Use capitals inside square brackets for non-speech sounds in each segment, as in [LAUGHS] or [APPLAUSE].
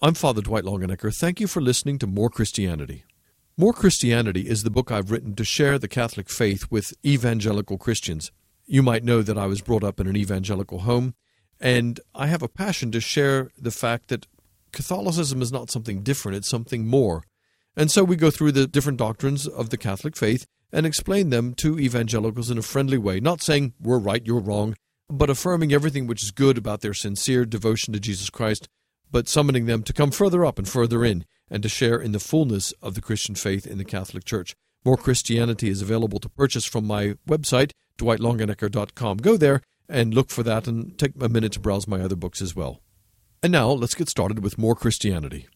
I'm Father Dwight Longenecker. Thank you for listening to More Christianity. More Christianity is the book I've written to share the Catholic faith with evangelical Christians. You might know that I was brought up in an evangelical home, and I have a passion to share the fact that Catholicism is not something different, it's something more. And so we go through the different doctrines of the Catholic faith and explain them to evangelicals in a friendly way, not saying we're right, you're wrong, but affirming everything which is good about their sincere devotion to Jesus Christ, but summoning them to come further up and further in and to share in the fullness of the Christian faith in the Catholic Church. More Christianity is available to purchase from my website, dwightlongenecker.com. Go there and look for that and take a minute to browse my other books as well. And now let's get started with more Christianity.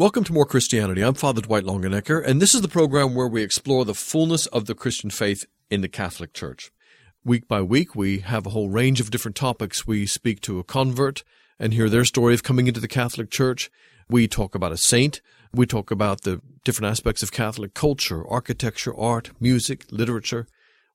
Welcome to More Christianity. I'm Father Dwight Longenecker, and this is the program where we explore the fullness of the Christian faith in the Catholic Church. Week by week, we have a whole range of different topics. We speak to a convert and hear their story of coming into the Catholic Church. We talk about a saint. We talk about the different aspects of Catholic culture, architecture, art, music, literature.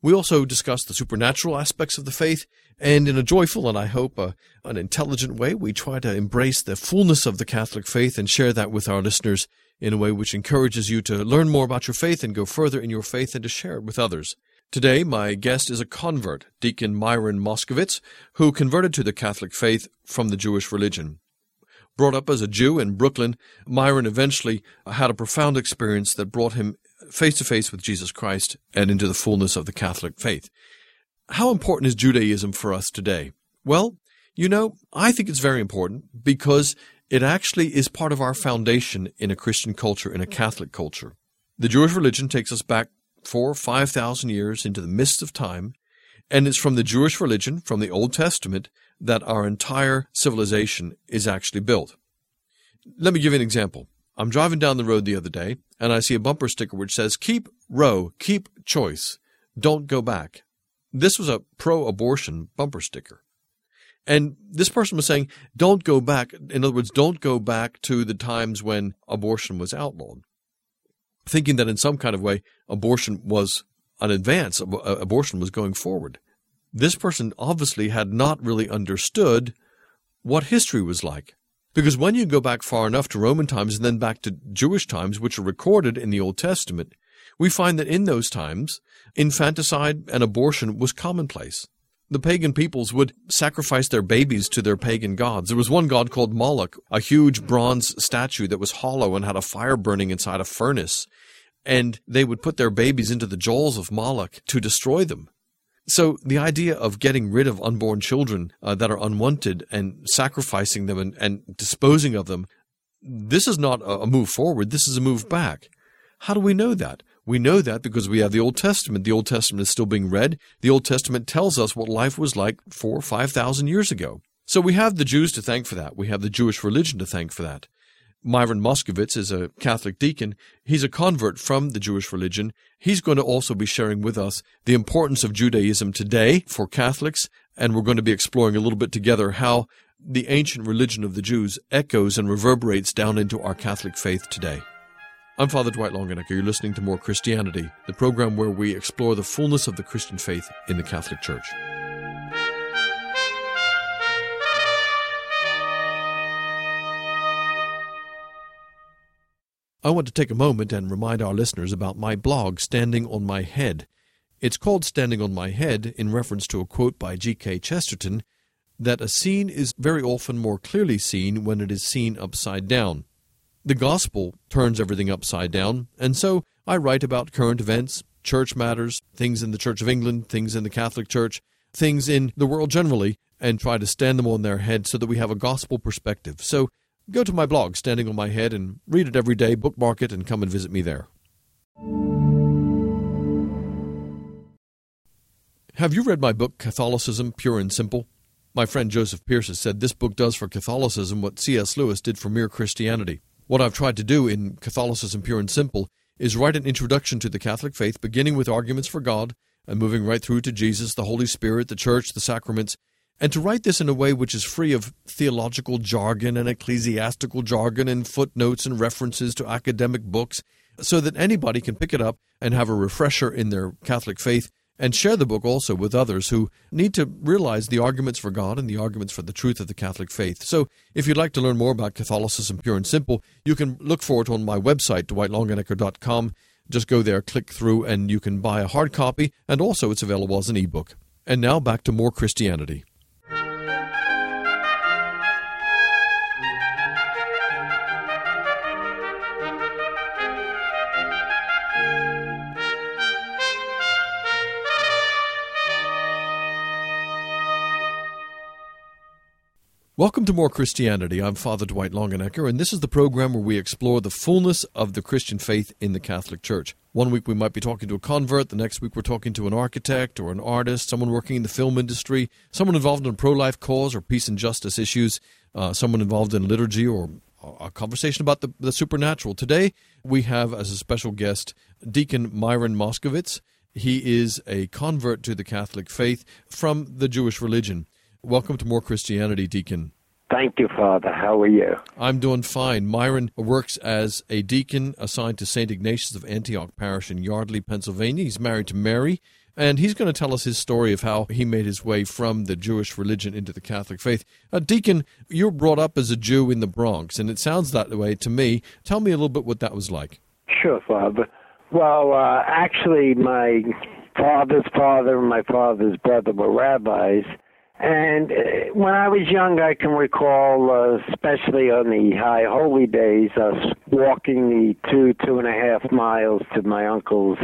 We also discuss the supernatural aspects of the faith, and in a joyful and I hope uh, an intelligent way, we try to embrace the fullness of the Catholic faith and share that with our listeners in a way which encourages you to learn more about your faith and go further in your faith and to share it with others. Today, my guest is a convert, Deacon Myron Moskowitz, who converted to the Catholic faith from the Jewish religion. Brought up as a Jew in Brooklyn, Myron eventually had a profound experience that brought him face to face with Jesus Christ and into the fullness of the Catholic faith. How important is Judaism for us today? Well, you know, I think it's very important because it actually is part of our foundation in a Christian culture, in a Catholic culture. The Jewish religion takes us back four or five thousand years into the midst of time, and it's from the Jewish religion, from the Old Testament, that our entire civilization is actually built. Let me give you an example. I'm driving down the road the other day, and I see a bumper sticker which says, Keep Roe, keep choice, don't go back. This was a pro abortion bumper sticker. And this person was saying, don't go back. In other words, don't go back to the times when abortion was outlawed thinking that in some kind of way abortion was an advance, uh, abortion was going forward. This person obviously had not really understood what history was like. Because when you go back far enough to Roman times and then back to Jewish times, which are recorded in the Old Testament, we find that in those times, infanticide and abortion was commonplace. The pagan peoples would sacrifice their babies to their pagan gods. There was one god called Moloch, a huge bronze statue that was hollow and had a fire burning inside a furnace. And they would put their babies into the jaws of Moloch to destroy them. So the idea of getting rid of unborn children uh, that are unwanted and sacrificing them and, and disposing of them, this is not a move forward. This is a move back. How do we know that? We know that because we have the Old Testament. The Old Testament is still being read. The Old Testament tells us what life was like four or five thousand years ago. So we have the Jews to thank for that. We have the Jewish religion to thank for that. Myron Moskowitz is a Catholic deacon. He's a convert from the Jewish religion. He's going to also be sharing with us the importance of Judaism today for Catholics, and we're going to be exploring a little bit together how the ancient religion of the Jews echoes and reverberates down into our Catholic faith today. I'm Father Dwight Longenecker. You're listening to More Christianity, the program where we explore the fullness of the Christian faith in the Catholic Church. I want to take a moment and remind our listeners about my blog, Standing on My Head. It's called Standing on My Head in reference to a quote by G.K. Chesterton that a scene is very often more clearly seen when it is seen upside down. The gospel turns everything upside down, and so I write about current events, church matters, things in the Church of England, things in the Catholic Church, things in the world generally, and try to stand them on their head so that we have a gospel perspective. So go to my blog, Standing on My Head, and read it every day, bookmark it, and come and visit me there. Have you read my book, Catholicism Pure and Simple? My friend Joseph Pearce has said this book does for Catholicism what C.S. Lewis did for mere Christianity. What I've tried to do in Catholicism Pure and Simple is write an introduction to the Catholic faith, beginning with arguments for God and moving right through to Jesus, the Holy Spirit, the Church, the sacraments, and to write this in a way which is free of theological jargon and ecclesiastical jargon and footnotes and references to academic books, so that anybody can pick it up and have a refresher in their Catholic faith and share the book also with others who need to realize the arguments for God and the arguments for the truth of the Catholic faith. So, if you'd like to learn more about Catholicism pure and simple, you can look for it on my website, dwightlongenecker.com. Just go there, click through, and you can buy a hard copy, and also it's available as an ebook. And now back to more Christianity. Welcome to More Christianity. I'm Father Dwight Longenecker, and this is the program where we explore the fullness of the Christian faith in the Catholic Church. One week we might be talking to a convert, the next week we're talking to an architect or an artist, someone working in the film industry, someone involved in a pro life cause or peace and justice issues, uh, someone involved in liturgy or a conversation about the, the supernatural. Today we have as a special guest Deacon Myron Moskowitz. He is a convert to the Catholic faith from the Jewish religion. Welcome to More Christianity, Deacon. Thank you, Father. How are you? I'm doing fine. Myron works as a deacon assigned to St. Ignatius of Antioch Parish in Yardley, Pennsylvania. He's married to Mary, and he's going to tell us his story of how he made his way from the Jewish religion into the Catholic faith. Uh, deacon, you were brought up as a Jew in the Bronx, and it sounds that way to me. Tell me a little bit what that was like. Sure, Father. Well, uh, actually, my father's father and my father's brother were rabbis and uh, when I was young, I can recall, uh, especially on the high holy days, us walking the two, two and a half miles to my uncle's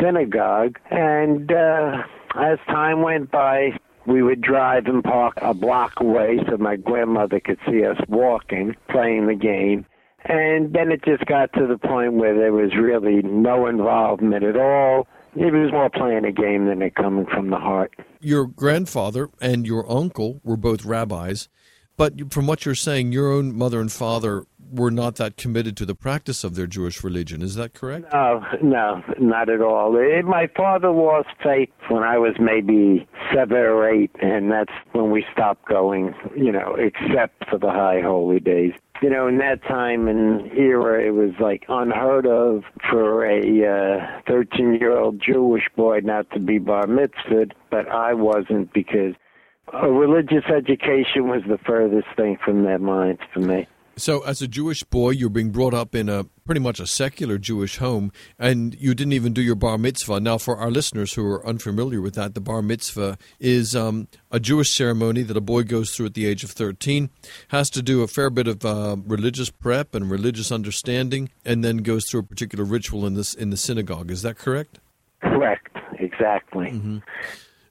synagogue. And uh, as time went by, we would drive and park a block away so my grandmother could see us walking, playing the game. And then it just got to the point where there was really no involvement at all it was more playing a game than it coming from the heart. Your grandfather and your uncle were both rabbis, but from what you're saying, your own mother and father were not that committed to the practice of their Jewish religion. Is that correct? No, no, not at all. It, my father lost faith when I was maybe seven or eight, and that's when we stopped going, you know, except for the high holy days you know, in that time and era, it was like unheard of for a 13 uh, year old Jewish boy not to be bar mitzvahed, but I wasn't because a religious education was the furthest thing from their minds for me. So, as a Jewish boy, you're being brought up in a pretty much a secular Jewish home, and you didn't even do your bar mitzvah. Now, for our listeners who are unfamiliar with that, the bar mitzvah is um, a Jewish ceremony that a boy goes through at the age of 13, has to do a fair bit of uh, religious prep and religious understanding, and then goes through a particular ritual in this in the synagogue. Is that correct? Correct. Exactly. Mm-hmm.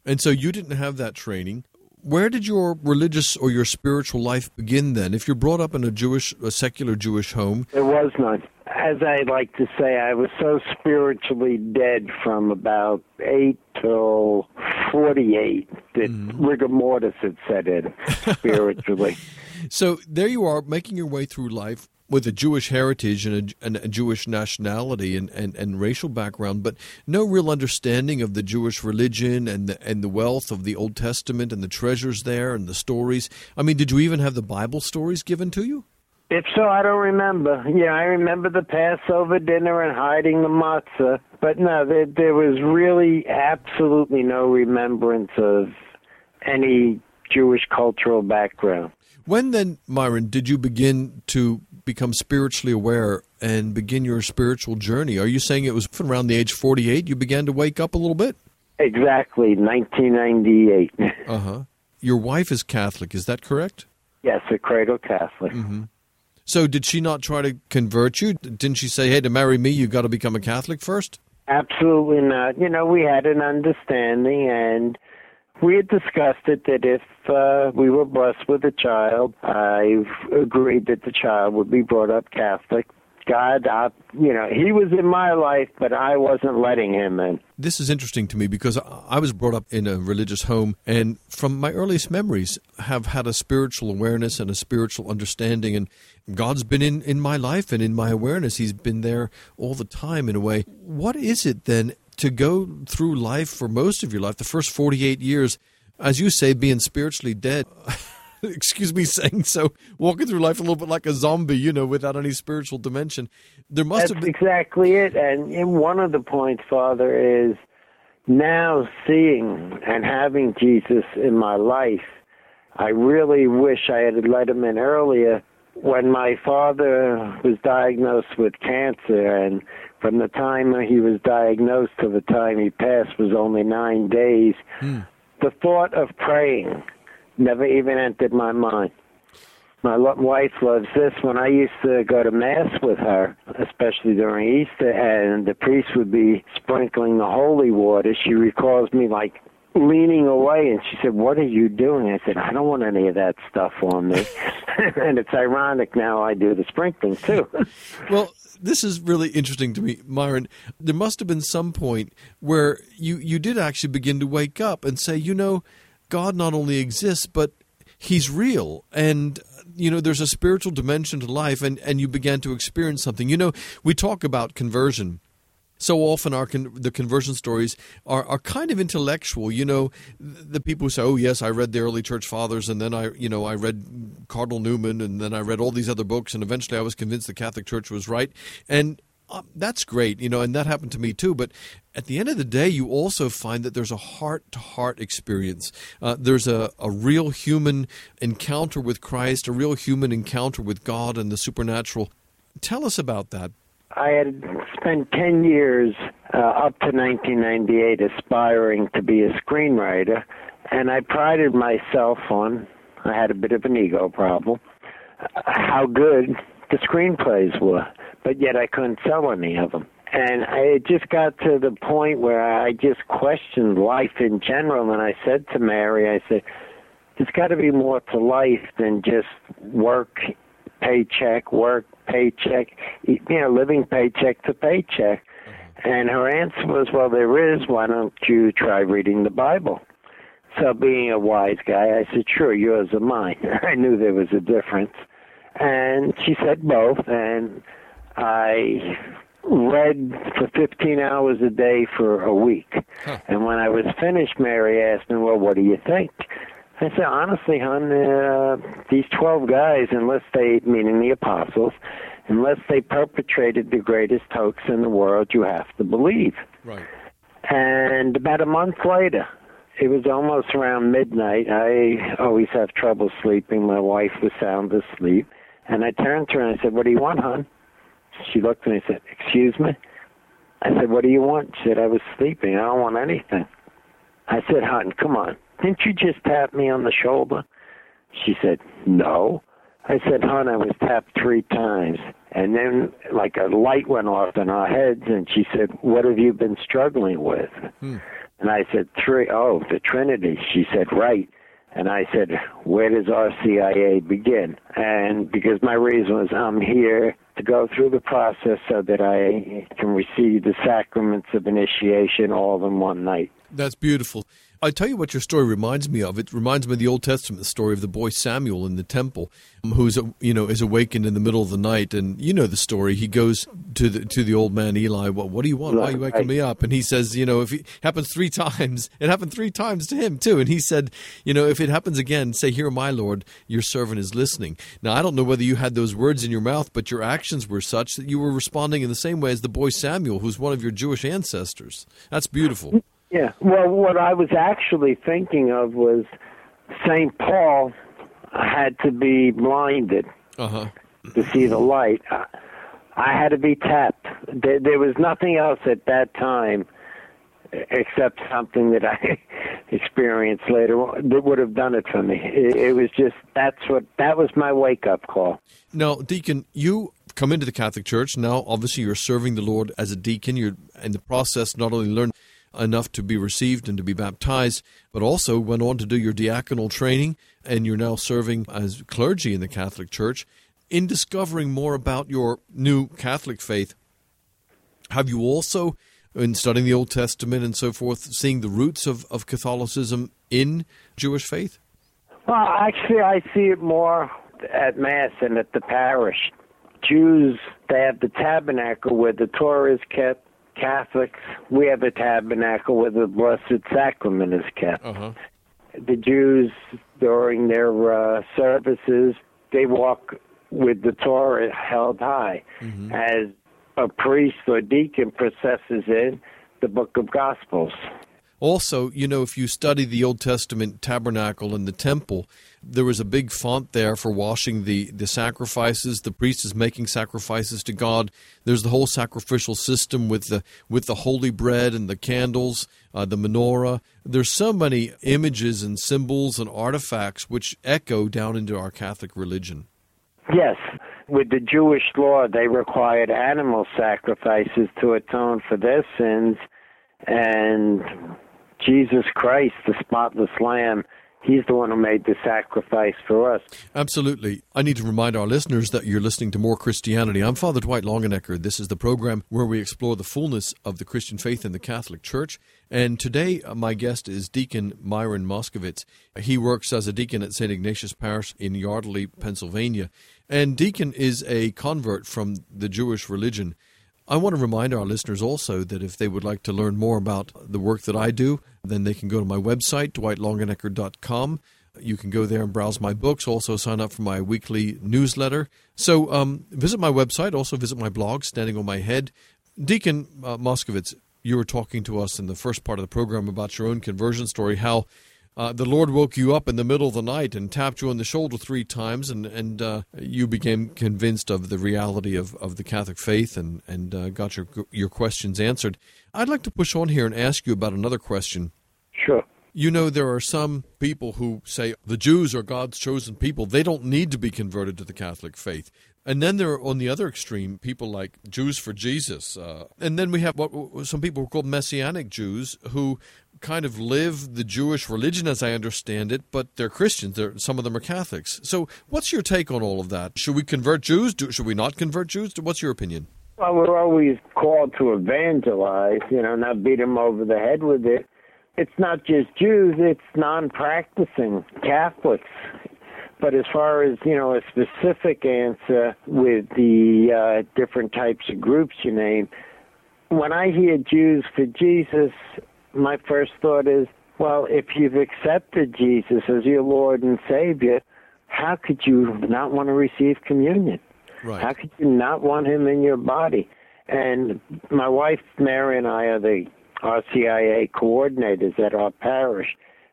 And so you didn't have that training where did your religious or your spiritual life begin then? If you're brought up in a Jewish, a secular Jewish home, there was none. As I like to say, I was so spiritually dead from about eight till forty-eight that mm. rigor mortis had set in spiritually. [LAUGHS] so there you are, making your way through life with a Jewish heritage and a, and a Jewish nationality and, and, and, racial background, but no real understanding of the Jewish religion and the, and the wealth of the Old Testament and the treasures there and the stories. I mean, did you even have the Bible stories given to you? If so, I don't remember. Yeah, I remember the Passover dinner and hiding the matzah, but no, there, there was really absolutely no remembrance of any Jewish cultural background. When then, Myron, did you begin to become spiritually aware and begin your spiritual journey? Are you saying it was around the age 48 you began to wake up a little bit? Exactly, 1998. [LAUGHS] uh huh. Your wife is Catholic, is that correct? Yes, a cradle Catholic. Mm-hmm. So, did she not try to convert you? Didn't she say, hey, to marry me, you've got to become a Catholic first? Absolutely not. You know, we had an understanding, and we had discussed it that if uh, we were blessed with a child, I agreed that the child would be brought up Catholic. God, I, you know, he was in my life, but I wasn't letting him in. This is interesting to me because I was brought up in a religious home, and from my earliest memories, have had a spiritual awareness and a spiritual understanding, and God's been in in my life and in my awareness. He's been there all the time in a way. What is it then to go through life for most of your life, the first 48 years, as you say, being spiritually dead. [LAUGHS] excuse me [LAUGHS] saying so, walking through life a little bit like a zombie, you know, without any spiritual dimension. There must That's have been exactly it. And, and one of the points, Father, is now seeing and having Jesus in my life. I really wish I had let him in earlier. When my father was diagnosed with cancer, and from the time he was diagnosed to the time he passed was only nine days, Hmm. the thought of praying never even entered my mind. My wife loves this. When I used to go to Mass with her, especially during Easter, and the priest would be sprinkling the holy water, she recalls me like leaning away and she said, What are you doing? I said, I don't want any of that stuff on me. [LAUGHS] [LAUGHS] and it's ironic now I do the sprinkling too. [LAUGHS] Well, this is really interesting to me, Myron. There must have been some point where you, you did actually begin to wake up and say, you know, God not only exists, but He's real. And, you know, there's a spiritual dimension to life, and, and you began to experience something. You know, we talk about conversion. So often, our con- the conversion stories are, are kind of intellectual. You know, the people who say, "Oh yes, I read the early church fathers, and then I, you know, I read Cardinal Newman, and then I read all these other books, and eventually I was convinced the Catholic Church was right." And uh, that's great, you know, and that happened to me too. But at the end of the day, you also find that there's a heart to heart experience. Uh, there's a, a real human encounter with Christ, a real human encounter with God and the supernatural. Tell us about that. I had spent 10 years uh, up to 1998 aspiring to be a screenwriter, and I prided myself on, I had a bit of an ego problem, how good the screenplays were, but yet I couldn't sell any of them. And I it just got to the point where I just questioned life in general, and I said to Mary, I said, there's got to be more to life than just work, paycheck, work, paycheck, you know, living paycheck to paycheck. And her answer was, well, there is. Why don't you try reading the Bible? So, being a wise guy, I said, sure, yours or mine. [LAUGHS] I knew there was a difference. And she said both. And I read for 15 hours a day for a week. Huh. And when I was finished, Mary asked me, well, what do you think? I said, honestly, hon, uh, these 12 guys, unless they, meaning the apostles, unless they perpetrated the greatest hoax in the world, you have to believe. Right. And about a month later, it was almost around midnight. I always have trouble sleeping. My wife was sound asleep. And I turned to her and I said, What do you want, hon? She looked at me and said, Excuse me? I said, What do you want? She said, I was sleeping. I don't want anything. I said, Hon, come on. Didn't you just tap me on the shoulder? She said, No. I said, Hon, I was tapped three times. And then, like, a light went off in our heads, and she said, What have you been struggling with? Hmm. And I said, Three, oh, the Trinity. She said, Right. And I said, Where does RCIA begin? And because my reason was, I'm here to go through the process so that I can receive the sacraments of initiation all in one night. That's beautiful. I tell you what your story reminds me of. It reminds me of the Old Testament story of the boy Samuel in the temple, um, who's you know is awakened in the middle of the night, and you know the story. He goes to the to the old man Eli. What what do you want? Why are you waking me up? And he says, you know, if it happens three [LAUGHS] times, it happened three times to him too. And he said, you know, if it happens again, say, "Here, my Lord, your servant is listening." Now I don't know whether you had those words in your mouth, but your actions were such that you were responding in the same way as the boy Samuel, who's one of your Jewish ancestors. That's beautiful. Yeah. Well, what I was actually thinking of was St. Paul had to be blinded Uh huh. to see the light. I- had to be tapped. There, there was nothing else at that time except something that I [LAUGHS] experienced later on that would have done it for me. It, it was just that's what that was my wake up call. Now, Deacon, you come into the Catholic Church. Now, obviously, you're serving the Lord as a deacon. You're in the process not only learn enough to be received and to be baptized, but also went on to do your diaconal training, and you're now serving as clergy in the Catholic Church. In discovering more about your new Catholic faith, have you also, in studying the Old Testament and so forth, seeing the roots of, of Catholicism in Jewish faith? Well, actually, I see it more at Mass and at the parish. Jews, they have the tabernacle where the Torah is kept. Catholics, we have a tabernacle where the Blessed Sacrament is kept. Uh huh. the Jews during their uh, services they walk with the Torah held high, mm-hmm. as a priest or deacon processes in the Book of Gospels. Also, you know, if you study the Old Testament tabernacle and the temple, there was a big font there for washing the, the sacrifices. The priest is making sacrifices to God. There's the whole sacrificial system with the with the holy bread and the candles, uh, the menorah. There's so many images and symbols and artifacts which echo down into our Catholic religion. Yes. With the Jewish law, they required animal sacrifices to atone for their sins. And Jesus Christ, the spotless Lamb, He's the one who made the sacrifice for us. Absolutely. I need to remind our listeners that you're listening to More Christianity. I'm Father Dwight Longenecker. This is the program where we explore the fullness of the Christian faith in the Catholic Church. And today, uh, my guest is Deacon Myron Moskowitz. He works as a deacon at St. Ignatius Parish in Yardley, Pennsylvania. And Deacon is a convert from the Jewish religion. I want to remind our listeners also that if they would like to learn more about the work that I do, then they can go to my website, dwightlongenecker.com. You can go there and browse my books, also sign up for my weekly newsletter. So um, visit my website, also visit my blog, Standing on My Head. Deacon uh, Moskowitz, you were talking to us in the first part of the program about your own conversion story, how uh, the Lord woke you up in the middle of the night and tapped you on the shoulder three times, and and uh, you became convinced of the reality of, of the Catholic faith and and uh, got your your questions answered. I'd like to push on here and ask you about another question. Sure. You know, there are some people who say the Jews are God's chosen people. They don't need to be converted to the Catholic faith. And then there are on the other extreme people like Jews for Jesus. Uh, and then we have what some people call Messianic Jews who kind of live the Jewish religion as I understand it, but they're Christians. They're, some of them are Catholics. So, what's your take on all of that? Should we convert Jews? Do, should we not convert Jews? What's your opinion? Well, we're always called to evangelize, you know, not beat them over the head with it. It's not just Jews, it's non practicing Catholics. But as far as, you know, a specific answer with the uh, different types of groups you name, when I hear Jews for Jesus, my first thought is, well, if you've accepted Jesus as your Lord and Savior, how could you not want to receive communion? Right. How could you not want Him in your body? And my wife Mary and I are the RCIA coordinators at our parish,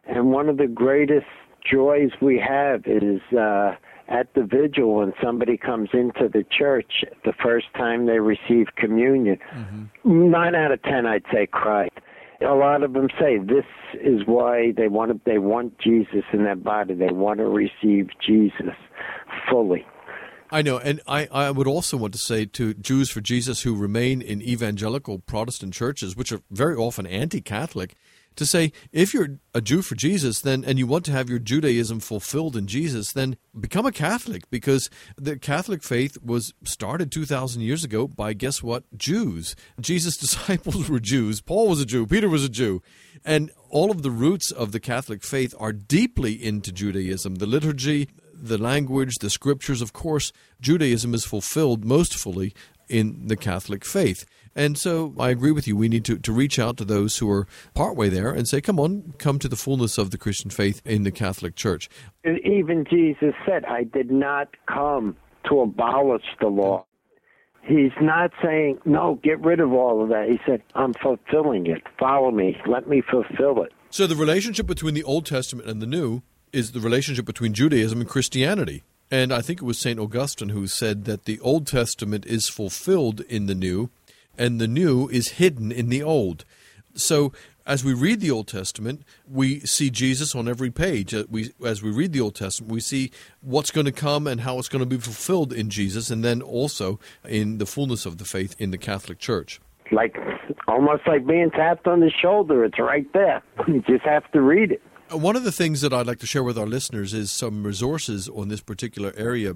and one of the greatest joys we have is uh, at the vigil when somebody comes into the church the first time they receive communion. Mm-hmm. Nine out of ten, I'd say, cry a lot of them say this is why they want to, they want Jesus in their body. They want to receive Jesus fully. I know, and I, I would also want to say to Jews for Jesus who remain in evangelical Protestant churches, which are very often anti Catholic, to say if you're a Jew for Jesus then and you want to have your Judaism fulfilled in Jesus then become a Catholic because the Catholic faith was started 2000 years ago by guess what Jews. Jesus [LAUGHS] disciples were Jews. Paul was a Jew. Peter was a Jew. And all of the roots of the Catholic faith are deeply into Judaism. The liturgy the language the scriptures of course Judaism is fulfilled most fully in the Catholic faith and so I agree with you. We need to, to reach out to those who are partway there and say, come on, come to the fullness of the Christian faith in the Catholic Church. Even Jesus said, I did not come to abolish the law. He's not saying, no, get rid of all of that. He said, I'm fulfilling it. Follow me. Let me fulfill it. So the relationship between the Old Testament and the New is the relationship between Judaism and Christianity. And I think it was St. Augustine who said that the Old Testament is fulfilled in the New, and the new is hidden in the old. So as we read the Old Testament, we see Jesus on every page. Uh, we, as we read the Old Testament, we see what's going to come and how it's going to be fulfilled in Jesus, and then also in the fullness of the faith in the Catholic Church. Like almost like being tapped on the shoulder. It's right there. [LAUGHS] You just have to read it. Uh, one of the things that I'd like to share with our listeners is some resources on this particular area.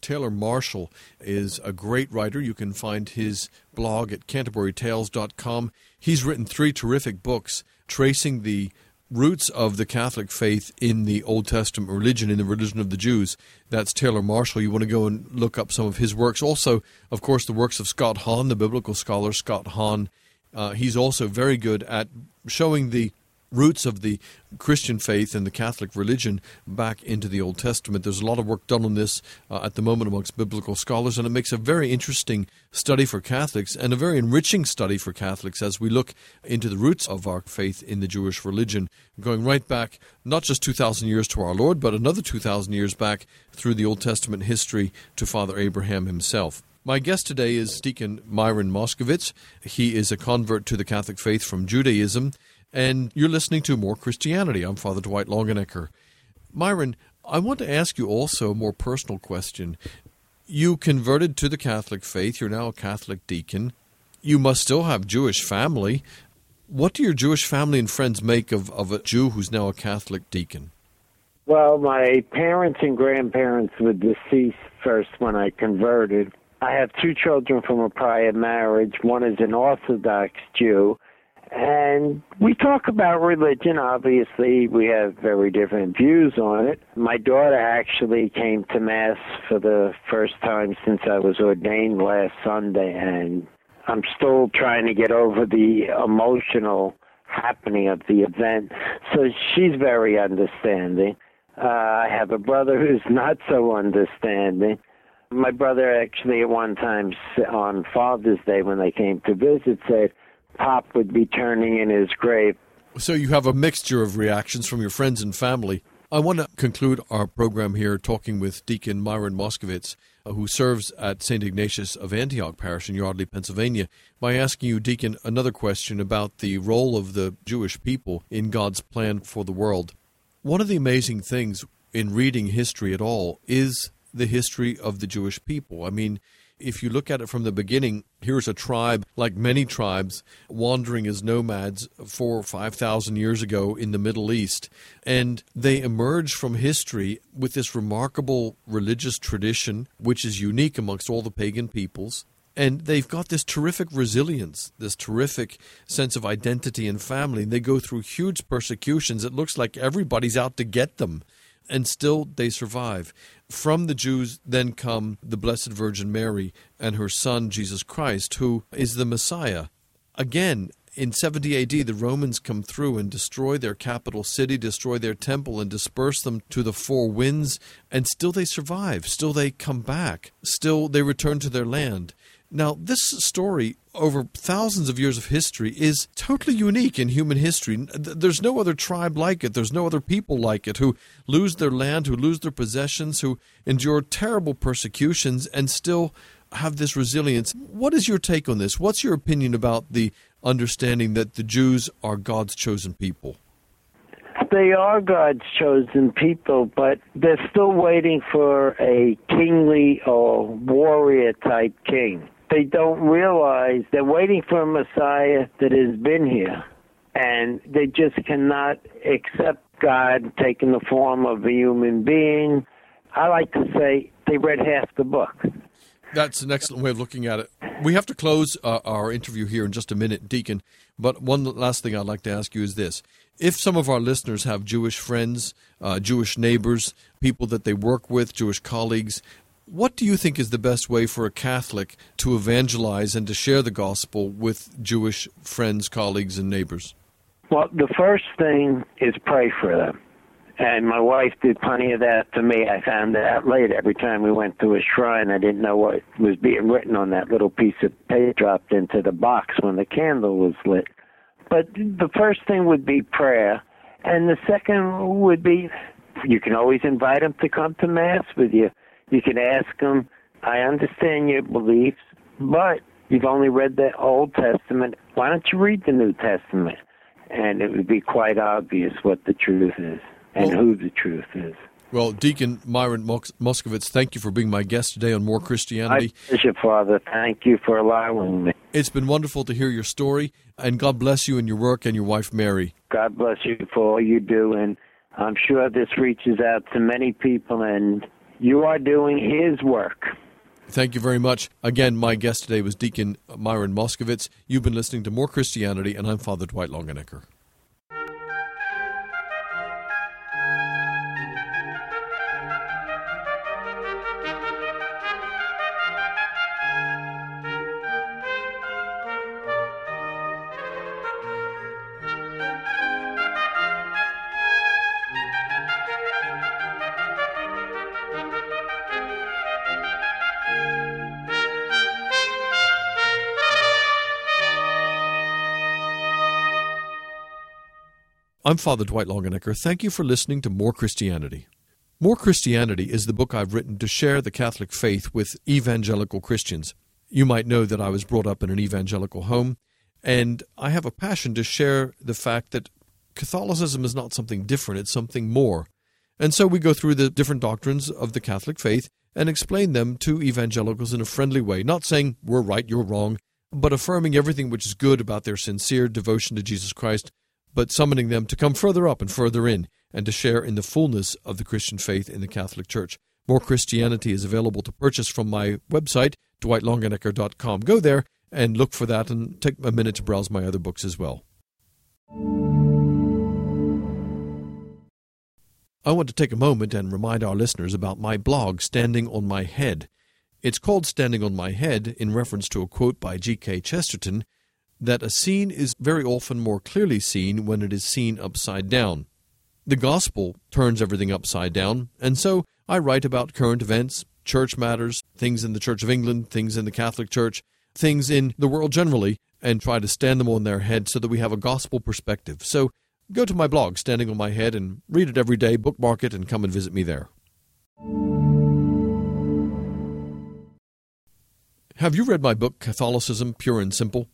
Taylor Marshall is a great writer. You can find his blog at canterburytales.com. He's written three terrific books tracing the roots of the Catholic faith in the Old Testament religion, in the religion of the Jews. That's Taylor Marshall. You want to go and look up some of his works. Also, of course, the works of Scott Hahn, the biblical scholar Scott Hahn. Uh, he's also very good at showing the roots of the Christian faith and the Catholic religion back into the Old Testament. There's a lot of work done on this uh, at the moment amongst biblical scholars, and it makes a very interesting study for Catholics and a very enriching study for Catholics as we look into the roots of our faith in the Jewish religion, going right back not just 2,000 years to our Lord, but another 2,000 years back through the Old Testament history to Father Abraham himself. My guest today is Deacon Myron Moskowitz. He is a convert to the Catholic faith from Judaism and you're listening to More Christianity. I'm Father Dwight Longenecker. Myron, I want to ask you also a more personal question. You converted to the Catholic faith, you're now a Catholic deacon. You must still have Jewish family. What do your Jewish family and friends make of, of a Jew who's now a Catholic deacon? Well, my parents and grandparents were deceased first when I converted. I have two children from a prior marriage. One is an Orthodox Jew, and we talk about religion. Obviously, we have very different views on it. My daughter actually came to Mass for the first time since I was ordained last Sunday, and I'm still trying to get over the emotional happening of the event. So she's very understanding. Uh, I have a brother who's [LAUGHS] not so understanding. My brother actually at one time on Father's Day when they came to visit said, Pop would be turning in his grave. So you have a mixture of reactions from your friends and family. I want to conclude our program here talking with Deacon Myron Moskowitz, uh, who serves at St. Ignatius of Antioch Parish in Yardley, Pennsylvania, by asking you, Deacon, another question about the role of the Jewish people in God's plan for the world. One of the amazing things in reading history at all is the history of the Jewish people. I mean, if you look at it from the beginning, here's a tribe, like many tribes, wandering as nomads four or five thousand years ago in the Middle East. And they emerge from history with this remarkable religious tradition, which is unique amongst all the pagan peoples. And they've got this terrific resilience, this terrific sense of identity and family. And they go through huge persecutions. It looks like everybody's out to get them and still they survive. From the Jews then come the Blessed Virgin Mary and her son Jesus Christ, who is the Messiah. Again, in 70 AD, the Romans come through and destroy their capital city, destroy their temple, and disperse them to the four winds, and still they survive. Still they come back. Still they return to their land. Now, this story over thousands of years of history is totally unique in human history. There's no other tribe like it. There's no other people like it who lose their land, who lose their possessions, who endure terrible persecutions and still have this resilience. What is your take on this? What's your opinion about the understanding that the Jews are God's chosen people? They are God's chosen people, but they're still waiting for a kingly or warrior type king they don't realize they're waiting for a Messiah that has been here. And they just cannot accept God taking the form of a human being. I like to say they read half the book. That's an excellent way of looking at it. We have to close uh, our interview here in just a minute, Deacon. But one last thing I'd like to ask you is this. If some of our listeners have Jewish friends, uh, Jewish neighbors, people that they work with, Jewish colleagues, what do you think is the best way for a Catholic to evangelize and to share the gospel with Jewish friends, colleagues, and neighbors? Well, the first thing is pray for them. And my wife did plenty of that to me. I found that late every time we went to a shrine. I didn't know what was being written on that little piece of paper dropped into the box when the candle was lit. But the first thing would be prayer. And the second would be you can always invite them to come to Mass with you. You can ask them, I understand your beliefs, but you've only read the Old Testament. Why don't you read the New Testament? And it would be quite obvious what the truth is and well, who the truth is. Well, Deacon Myron Moskowitz, thank you for being my guest today on More Christianity. My pleasure, Father. Thank you for allowing me. It's been wonderful to hear your story, and God bless you and your work and your wife, Mary. God bless you for all you do, and I'm sure this reaches out to many people, and you are doing His work. Thank you very much. Again, my guest today was Deacon Myron Moskowitz. You've been listening to More Christianity, and I'm Father Dwight Longenecker. I'm Father Dwight Longenecker. Thank you for listening to More Christianity. More Christianity is the book I've written to share the Catholic faith with evangelical Christians. You might know that I was brought up in an evangelical home, and I have a passion to share the fact that Catholicism is not something different, it's something more. And so we go through the different doctrines of the Catholic faith and explain them to evangelicals in a friendly way, not saying we're right, you're wrong, but affirming everything which is good about their sincere devotion to Jesus Christ but summoning them to come further up and further in and to share in the fullness of the Christian faith in the Catholic Church. More Christianity is available to purchase from my website, dwightlongenecker.com. Go there and look for that and take a minute to browse my other books as well. I want to take a moment and remind our listeners about my blog, Standing on My Head. It's called Standing on My Head in reference to a quote by G.K. Chesterton that a scene is very often more clearly seen when it is seen upside down. The gospel turns everything upside down, and so I write about current events, church matters, things in the Church of England, things in the Catholic Church, things in the world generally, and try to stand them on their head so that we have a gospel perspective. So go to my blog, Standing on My Head, and read it every day, bookmark it, and come and visit me there. Have you read my book, Catholicism Pure and Simple?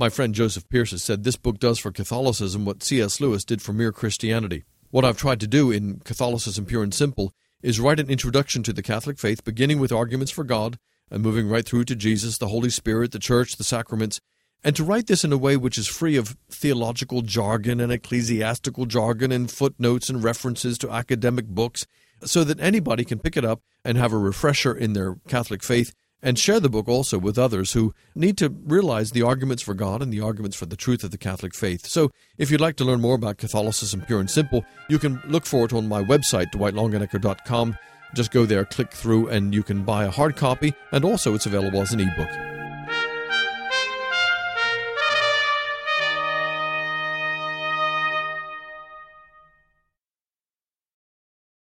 My friend Joseph Pearce has said this book does for Catholicism what C.S. Lewis did for mere Christianity. What I've tried to do in Catholicism Pure and Simple is write an introduction to the Catholic faith, beginning with arguments for God and moving right through to Jesus, the Holy Spirit, the Church, the sacraments, and to write this in a way which is free of theological jargon and ecclesiastical jargon and footnotes and references to academic books, so that anybody can pick it up and have a refresher in their Catholic faith and share the book also with others who need to realize the arguments for God and the arguments for the truth of the Catholic faith. So, if you'd like to learn more about Catholicism pure and simple, you can look for it on my website, dwightlongenecker.com. Just go there, click through, and you can buy a hard copy, and also it's available as an ebook.